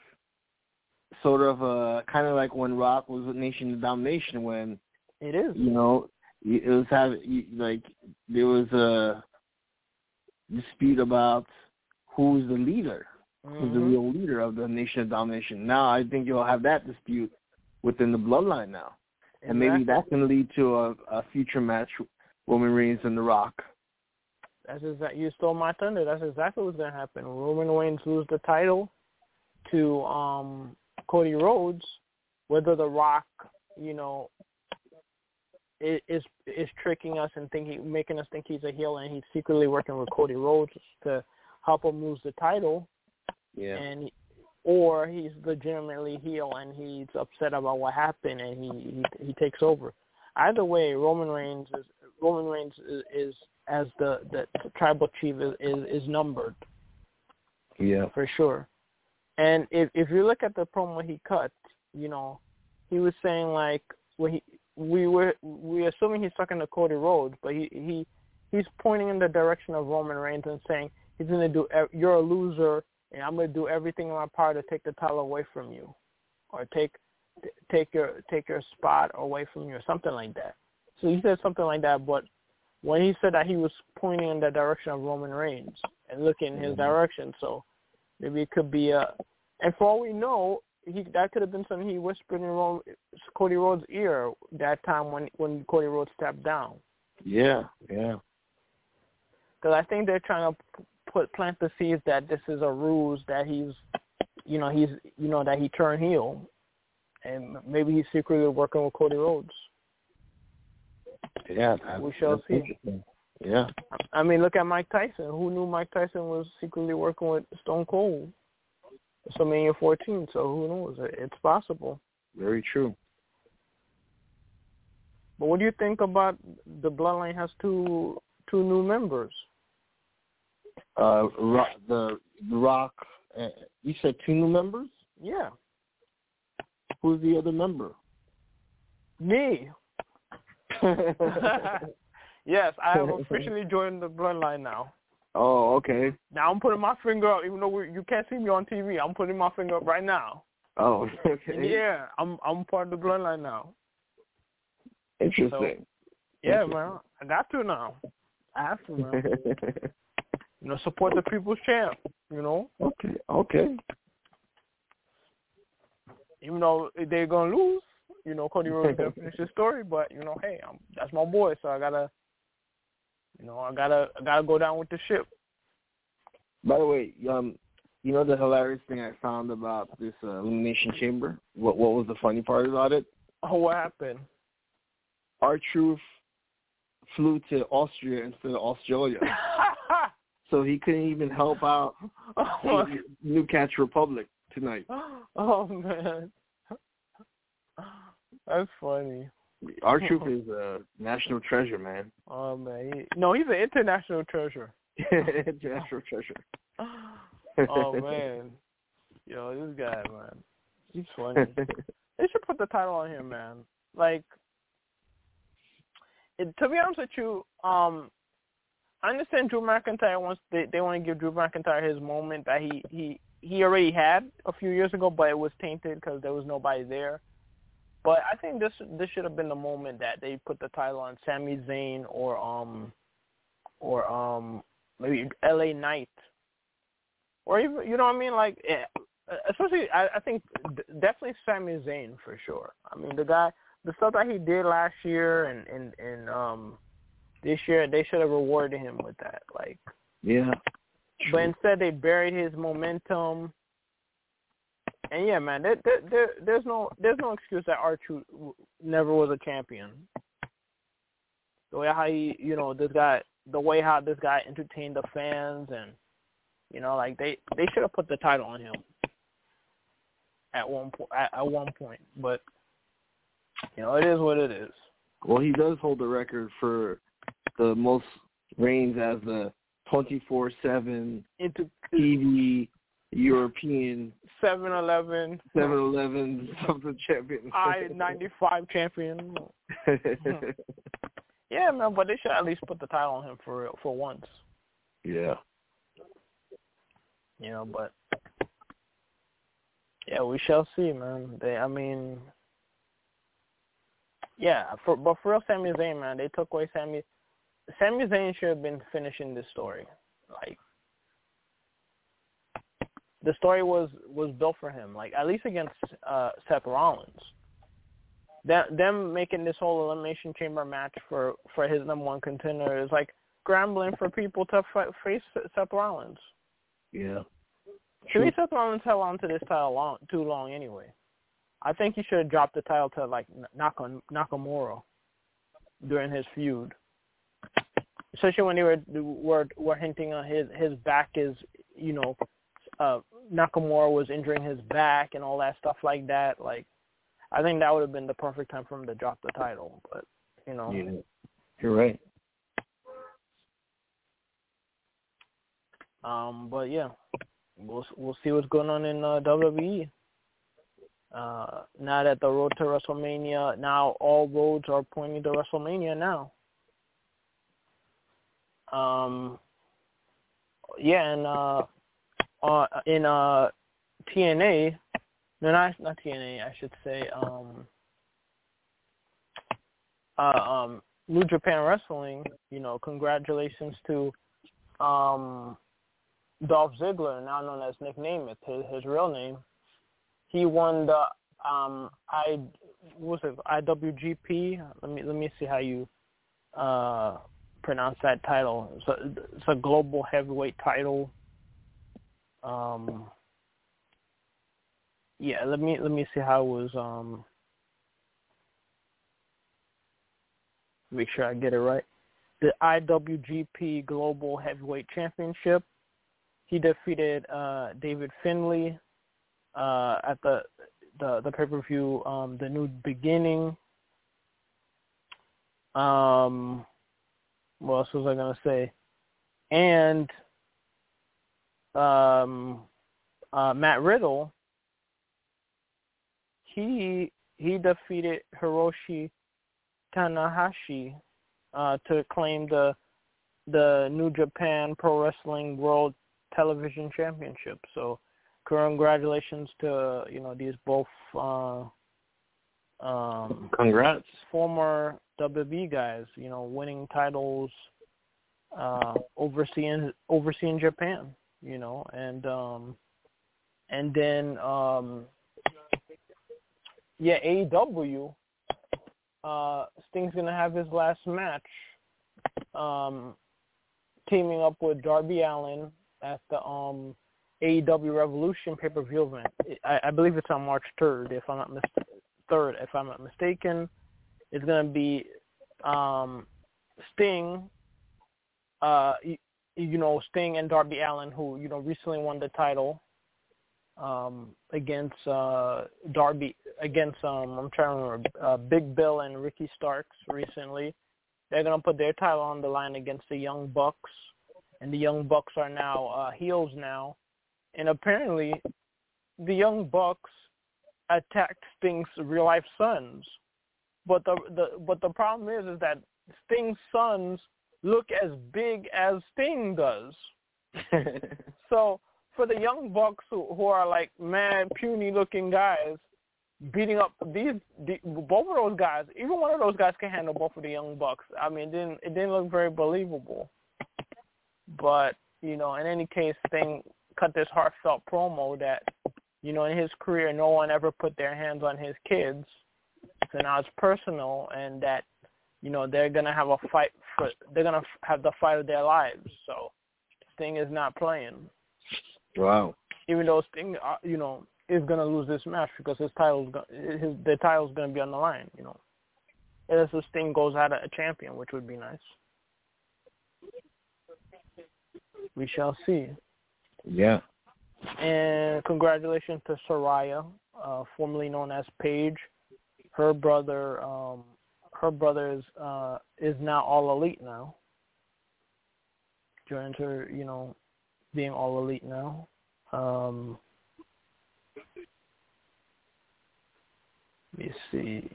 sort of a kind of like when Rock was with Nation of Domination when it is. You know, it was have like there was a dispute about who's the leader, mm-hmm. who's the real leader of the Nation of Domination. Now I think you'll have that dispute within the bloodline now, exactly. and maybe that can lead to a, a future match, Roman Reigns and The Rock. That's exactly you stole my thunder. That's exactly what's gonna happen. Roman Reigns lose the title to um Cody Rhodes, whether The Rock, you know, is is tricking us and thinking, making us think he's a heel, and he's secretly working with Cody Rhodes to help him lose the title. Yeah. And or he's legitimately heel and he's upset about what happened and he he, he takes over. Either way, Roman Reigns is Roman Reigns is, is as the the tribal chief is, is is numbered. Yeah, for sure. And if if you look at the promo he cut, you know, he was saying like well he we were we assuming he's talking to Cody Rhodes, but he he he's pointing in the direction of Roman Reigns and saying he's gonna do you're a loser and I'm gonna do everything in my power to take the title away from you, or take take your take your spot away from you, or something like that. So he said something like that, but when he said that he was pointing in the direction of Roman Reigns and looking in his mm-hmm. direction, so maybe it could be a. And for all we know, he that could have been something he whispered in Rome, Cody Rhodes' ear that time when when Cody Rhodes stepped down. Yeah, yeah. Because I think they're trying to put plant the seeds that this is a ruse that he's, you know, he's you know that he turned heel, and maybe he's secretly working with Cody Rhodes. Yeah, we shall see. Yeah. I mean, look at Mike Tyson. Who knew Mike Tyson was secretly working with Stone Cold? WrestleMania 14. So who knows? It's possible. Very true. But what do you think about the Bloodline has two two new members? Uh, rock, the Rock. Uh, you said two new members. Yeah. Who's the other member? Me. (laughs) yes, I have officially joined the Bloodline now. Oh, okay. Now I'm putting my finger up, even though we, you can't see me on TV. I'm putting my finger up right now. Oh, (laughs) okay. Yeah, I'm I'm part of the bloodline now. Interesting. So, yeah, man, I got to now. I have to, man. (laughs) you know, support the people's champ. You know. Okay. Okay. Even though they're gonna lose, you know, Cody Rhodes gonna finish his story, but you know, hey, I'm, that's my boy, so I gotta you know, I gotta I gotta go down with the ship. By the way, um, you know the hilarious thing I found about this uh, elimination chamber. What what was the funny part about it? Oh, what happened? R-Truth flew to Austria instead of Australia, (laughs) so he couldn't even help out oh, New Catch Republic tonight. (gasps) Oh man, that's funny. R-Truth (laughs) is a national treasure, man. Oh man, he, no, he's an international treasure. (laughs) international treasure. (laughs) oh man, yo, this guy, man, he's funny. they should put the title on him, man. Like, it, to be honest with you, um, I understand Drew McIntyre wants they they want to give Drew McIntyre his moment that he he he already had a few years ago, but it was tainted because there was nobody there. But I think this this should have been the moment that they put the title on Sami Zayn or um or um maybe L.A. Knight or even you know what I mean like yeah, especially I, I think definitely Sami Zayn for sure. I mean the guy the stuff that he did last year and and and um this year they should have rewarded him with that like yeah. But instead they buried his momentum and yeah, man, there, there, there, there's no there's no excuse that R-Truth never was a champion. The way how he, you know, this guy, the way how this guy entertained the fans, and you know, like they they should have put the title on him at one point. At, at one point, but you know, it is what it is. Well, he does hold the record for the most reigns as the 24/7 into TV European Seven Eleven. Seven Eleven something champion. I ninety five champion. (laughs) yeah, man, but they should at least put the title on him for for once. Yeah. You know, but yeah, we shall see, man. They, I mean, yeah, for but for real, Sami Zayn, man, they took away Sami. Sami Zayn should have been finishing this story, like the story was was built for him, like at least against uh, Seth Rollins. That them making this whole elimination chamber match for for his number one contender is like scrambling for people to f- face Seth Rollins. Yeah. Should me, Seth Rollins held on to this title long too long anyway. I think he should have dropped the title to like Nakamura during his feud, especially when they were were were hinting on his his back is you know uh Nakamura was injuring his back and all that stuff like that. Like, I think that would have been the perfect time for him to drop the title. But you know, yeah, you're right. Um, but yeah, we'll we'll see what's going on in uh, WWE. Uh, now that the road to WrestleMania, now all roads are pointing to WrestleMania now. Um, yeah, and uh, uh, in uh, TNA, no, not not TNA, I should say. Um, uh, um, New Japan Wrestling. You know, congratulations to um, Dolph Ziggler, now known as Nick Nemeth, his, his real name. He won the um, I what's it IWGP. Let me let me see how you uh, pronounce that title. It's a, it's a global heavyweight title. Um, yeah, let me let me see how it was. Um, make sure I get it right. The IWGP Global Heavyweight Championship. He defeated uh, David Finlay uh, at the the the pay per view, um, the New Beginning. Um, what else was I gonna say? And um, uh, Matt Riddle, he he defeated Hiroshi Tanahashi uh, to claim the the New Japan Pro Wrestling World Television Championship. So, congratulations to you know these both. Uh, um, Congrats, former WWE guys. You know, winning titles uh, overseeing overseeing Japan you know, and um and then um yeah, AEW uh Sting's gonna have his last match um teaming up with Darby Allin at the um AEW Revolution pay per view event. I, I believe it's on March third, if I'm not third, if I'm not mistaken. It's gonna be um Sting, uh you know, Sting and Darby Allin, who you know recently won the title um, against uh, Darby against um, I'm trying to remember uh, Big Bill and Ricky Starks recently. They're gonna put their title on the line against the Young Bucks, and the Young Bucks are now uh, heels now, and apparently the Young Bucks attacked Sting's real life sons. But the the but the problem is is that Sting's sons look as big as Sting does. (laughs) so for the young bucks who, who are like mad puny looking guys beating up these the, both of those guys, even one of those guys can handle both of the young bucks. I mean, it didn't it didn't look very believable. But you know, in any case, Sting cut this heartfelt promo that you know in his career no one ever put their hands on his kids. So now it's personal, and that you know they're gonna have a fight for they're gonna have the fight of their lives. So Sting is not playing. Wow. Even though Sting, uh, you know, is gonna lose this match because his title's his the title's gonna be on the line. You know, unless the Sting goes out a champion, which would be nice. We shall see. Yeah. And congratulations to Saraya, uh, formerly known as Paige. Her brother um, her brother is uh is now all elite now. Joined her, you know, being all elite now. Um let me see.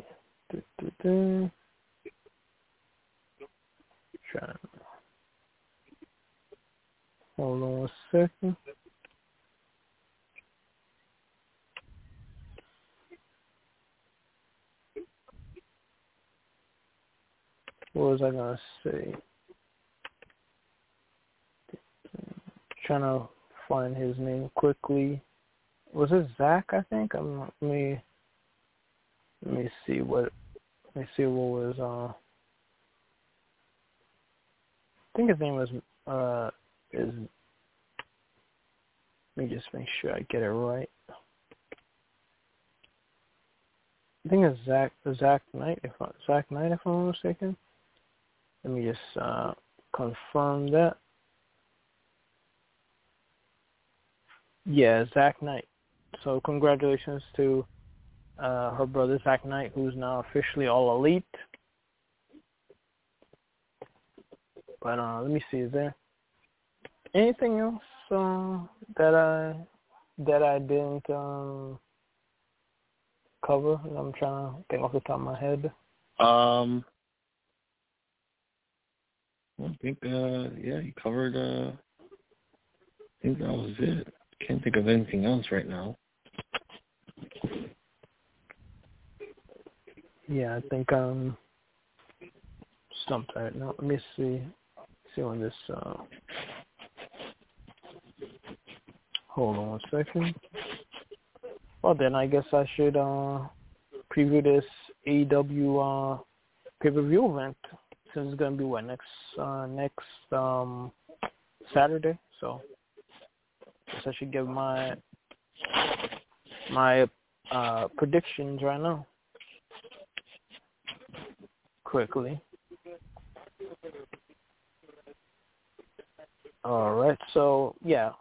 Du. Hold on a second. What was I gonna say? Trying to find his name quickly. Was it Zak? I think. I'm, let me let me see what let me see what was. Uh, I think his name was uh is. Let me just make sure I get it right. I think it's Zak Zak Knight if Zak Knight if I'm not mistaken. Let me just uh, confirm that. Yeah, Zak Knight. So congratulations to uh, her brother Zak Knight, who's now officially all elite. But uh, let me see, is there anything else uh, that I that I didn't um, cover? I'm trying to think off the top of my head. Um, I think uh, yeah, you covered. Uh, I think that was it. Can't think of anything else right now. Yeah, I think um stumped right now. Let me see see on this uh hold on one second. Well then I guess I should uh preview this AEW uh pay per view event since it's gonna be what next uh next um Saturday, so I should give my my uh predictions right now quickly. All right, so yeah,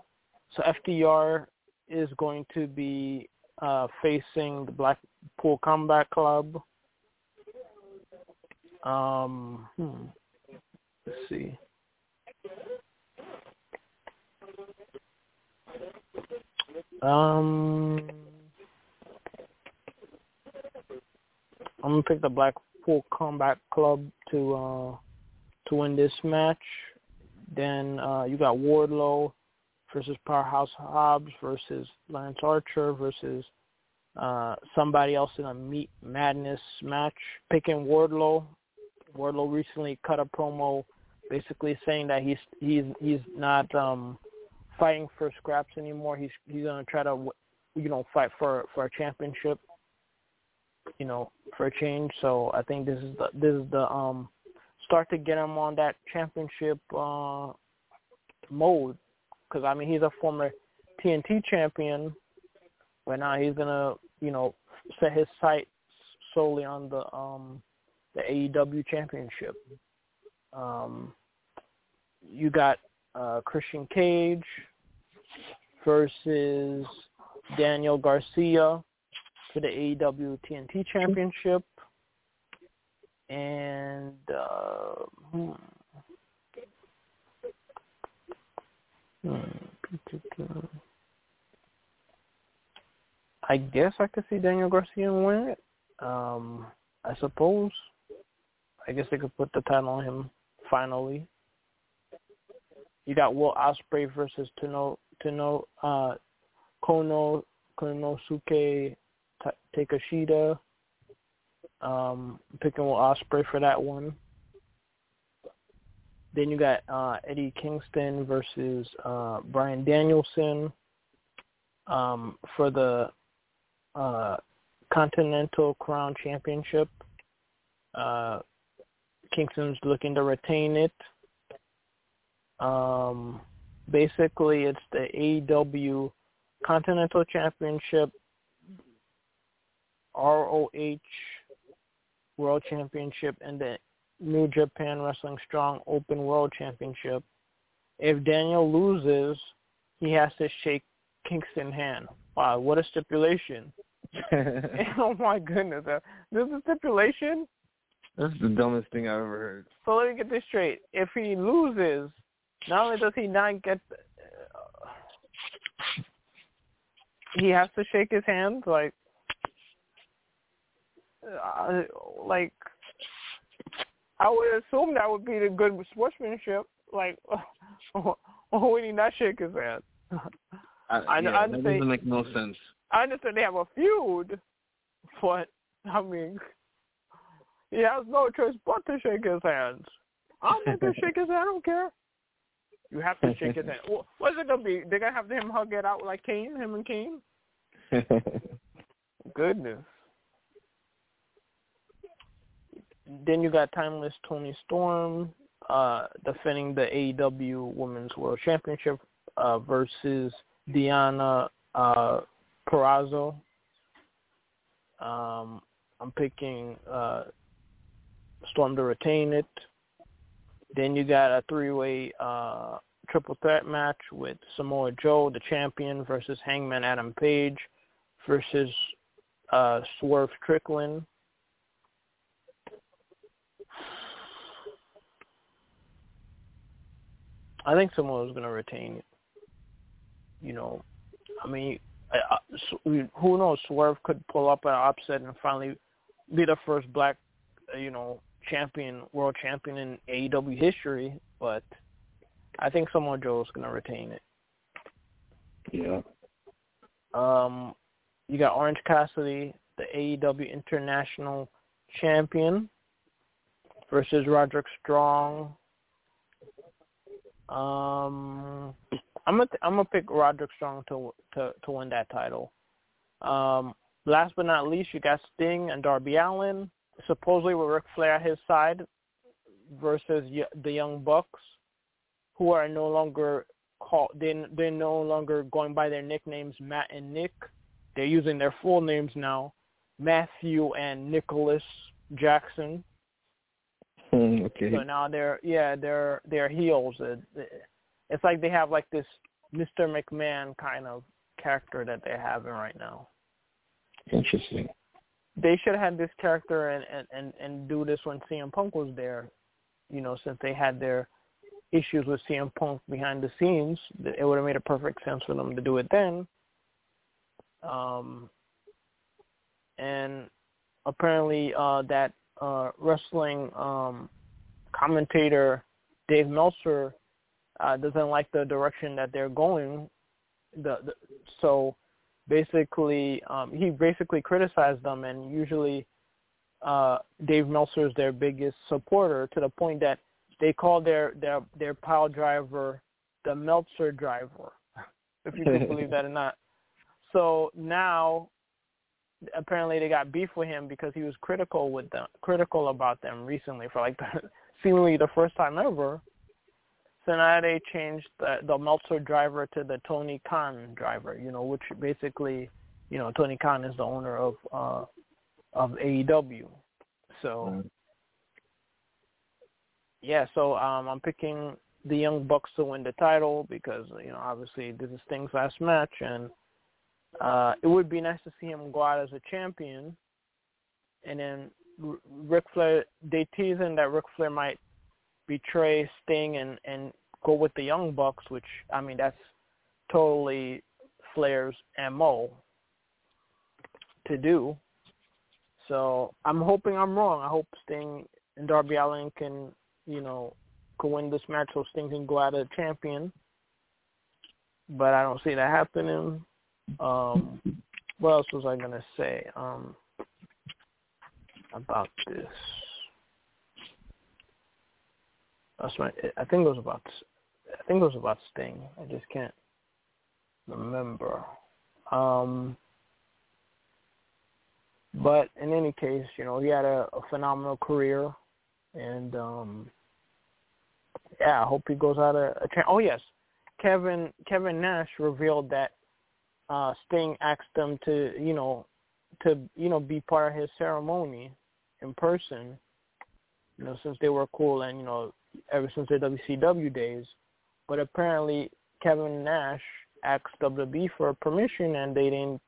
so FTR is going to be uh, facing the Blackpool Combat Club. Um, hmm, let's see. Um, I'm gonna pick the Black Blackpool Combat Club to uh, to win this match. Then uh, you got Wardlow versus Powerhouse Hobbs versus Lance Archer versus uh, somebody else in a Meat Madness match. Picking Wardlow. Wardlow recently cut a promo, basically saying that he's he's he's not um, fighting for scraps anymore. He's he's gonna try to you know fight for for a championship you know, for a change. So I think this is the this is the um start to get him on that championship uh mode because I mean he's a former TNT champion, but now he's gonna you know set his sights solely on the um the AEW championship. Um, you got uh, Christian Cage versus Daniel Garcia for the AEW TNT Championship. And uh, hmm. I guess I could see Daniel Garcia win it. Um, I suppose. I guess they could put the title on him finally. You got Will Ospreay versus Tano Tano uh Kono Konosuke Takeshita. Um, picking Will Ospreay for that one. Then you got uh, Eddie Kingston versus uh, Bryan Danielson um, for the uh, Continental Crown Championship. Kingston's looking to retain it. Um, basically, it's the AEW Continental Championship ROH World Championship and the New Japan Wrestling Strong Open World Championship. If Daniel loses, he has to shake Kingston's hand. Wow, what a stipulation. (laughs) (laughs) oh my goodness. Uh, this is a stipulation? That's the dumbest thing I've ever heard. So let me get this straight. If he loses, not only does he not get uh, he has to shake his hand like uh, like I would assume that would be the good sportsmanship. Like, (laughs) why would he not shake his hand? I, I, yeah, I that doesn't make no sense. I understand they have a feud, but I mean, he has no choice but to shake his hands. I'm not gonna shake his hand. I don't care. You have to shake his hand. (laughs) What's it gonna be? They're gonna have him hug it out like Kane, him and Kane. (laughs) Goodness. Then you got Timeless Toni Storm uh, defending the AEW Women's World Championship uh, versus Deonna uh. Um, I'm picking uh, Storm to retain it. Then you got a three-way uh, triple threat match with Samoa Joe, the champion, versus Hangman Adam Page versus uh, Swerve Strickland. I think Samoa is going to retain it. You know, I mean, I, I, who knows? Swerve could pull up an upset and finally be the first black, you know, champion, world champion in AEW history. But I think Samoa Joe is going to retain it. Yeah. Um, you got Orange Cassidy, the AEW International Champion, versus Roderick Strong. Um, I'm gonna I'm gonna pick Roderick Strong to to to win that title. Um, last but not least, you got Sting and Darby Allin, supposedly with Ric Flair at his side, versus the Young Bucks, who are no longer called they they're no longer going by their nicknames Matt and Nick. They're using their full names now, Matthew and Nicholas Jackson. Hmm, okay. So now they're yeah they're they're heels. It's like they have like this Mr. McMahon kind of character that they're having right now. Interesting. They should have had this character and and and, and do this when CM Punk was there. You know, since they had their issues with CM Punk behind the scenes, it would have made a perfect sense for them to do it then. Um, and apparently, uh, that uh, wrestling um, commentator Dave Meltzer uh, doesn't like the direction that they're going. The, the so basically, um, he basically criticized them, and usually uh, Dave Meltzer is their biggest supporter to the point that they call their their their pile driver the Meltzer driver, if you can believe that or not. So now, apparently, they got beef with him because he was critical with them, critical about them recently for like the, (laughs) seemingly the first time ever. They changed the, the Meltzer driver to the Tony Khan driver. You know, which basically, you know, Tony Khan is the owner of uh of AEW. So. Mm-hmm yeah, so um, I'm picking the Young Bucks to win the title because you know obviously this is Sting's last match, and uh, it would be nice to see him go out as a champion. And then Ric Flair, they teasing that Ric Flair might betray Sting and and go with the Young Bucks, which I mean that's totally Flair's mo to do. So I'm hoping I'm wrong. I hope Sting and Darby Allin can you know, could win this match so Sting can go out as champion. But I don't see that happening. Um, what else was I gonna say um, about this? That's my. I think it was about. I think it was about Sting. I just can't remember. Um, but in any case, you know, he had a, a phenomenal career, and um, yeah, I hope he goes out a, a tra- oh yes, Kevin Kevin Nash revealed that uh Sting asked them to you know to you know be part of his ceremony in person, you know since they were cool and you know ever since their WCW days, but apparently Kevin Nash asked WWE for permission and they didn't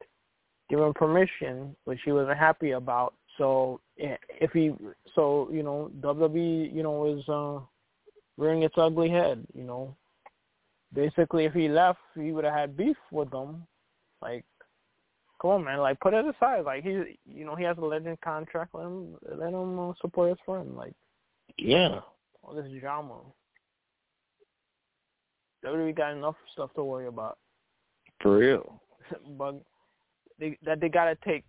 give him permission, which he wasn't happy about. So if he, so you know, WWE, you know, is uh, rearing its ugly head. You know, basically, if he left, he would have had beef with them. Like, come on, man! Like, put it aside. Like, he, you know, he has a legend contract. Let him, let him uh, support his friend. Like, yeah, all this drama. WWE got enough stuff to worry about. For real. (laughs) but they, that they got to take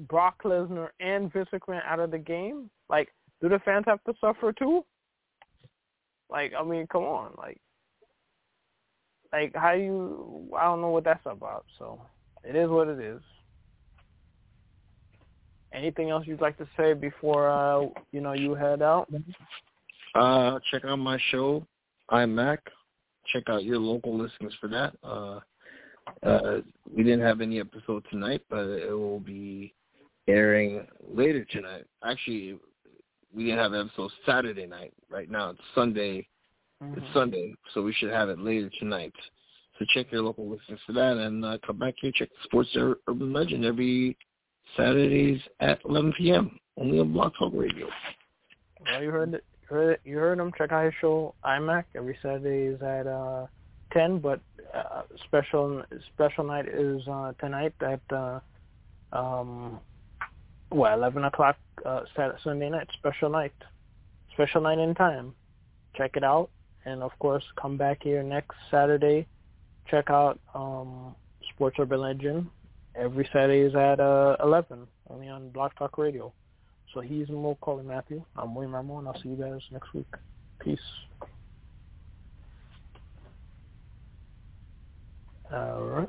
Brock Lesnar and Vince McMahon out of the game. Like, do the fans have to suffer too? Like, I mean, come on, like, like how you? I don't know what that's about. So it is what it is. Anything else you'd like to say before uh, you know you head out? Uh, check out my show, I'm Mac. Check out your local listings for that. Uh, uh, we didn't have any episode tonight, but it will be airing later tonight. Actually, we didn't have an episode Saturday night. Right now it's Sunday. Mm-hmm. It's Sunday, so we should have it later tonight. So check your local listings for that, and uh, come back here check Sports Urban Legend every Saturdays at 11 p.m. only on Blog Talk Radio. Well, you heard it. You heard, you heard him. Check out his show IMAC every Saturdays at uh, 10, but uh, special special night is uh, tonight at uh, um, well 11 o'clock uh, Saturday, Sunday night. Special night, special night in time. Check it out, and of course come back here next Saturday. Check out um, Sports Urban Legend every Saturday is at uh, 11 only on Blog Talk Radio. So he's Maccorley Mathieu. I'm William Rameau, and I'll see you guys next week. Peace. All right.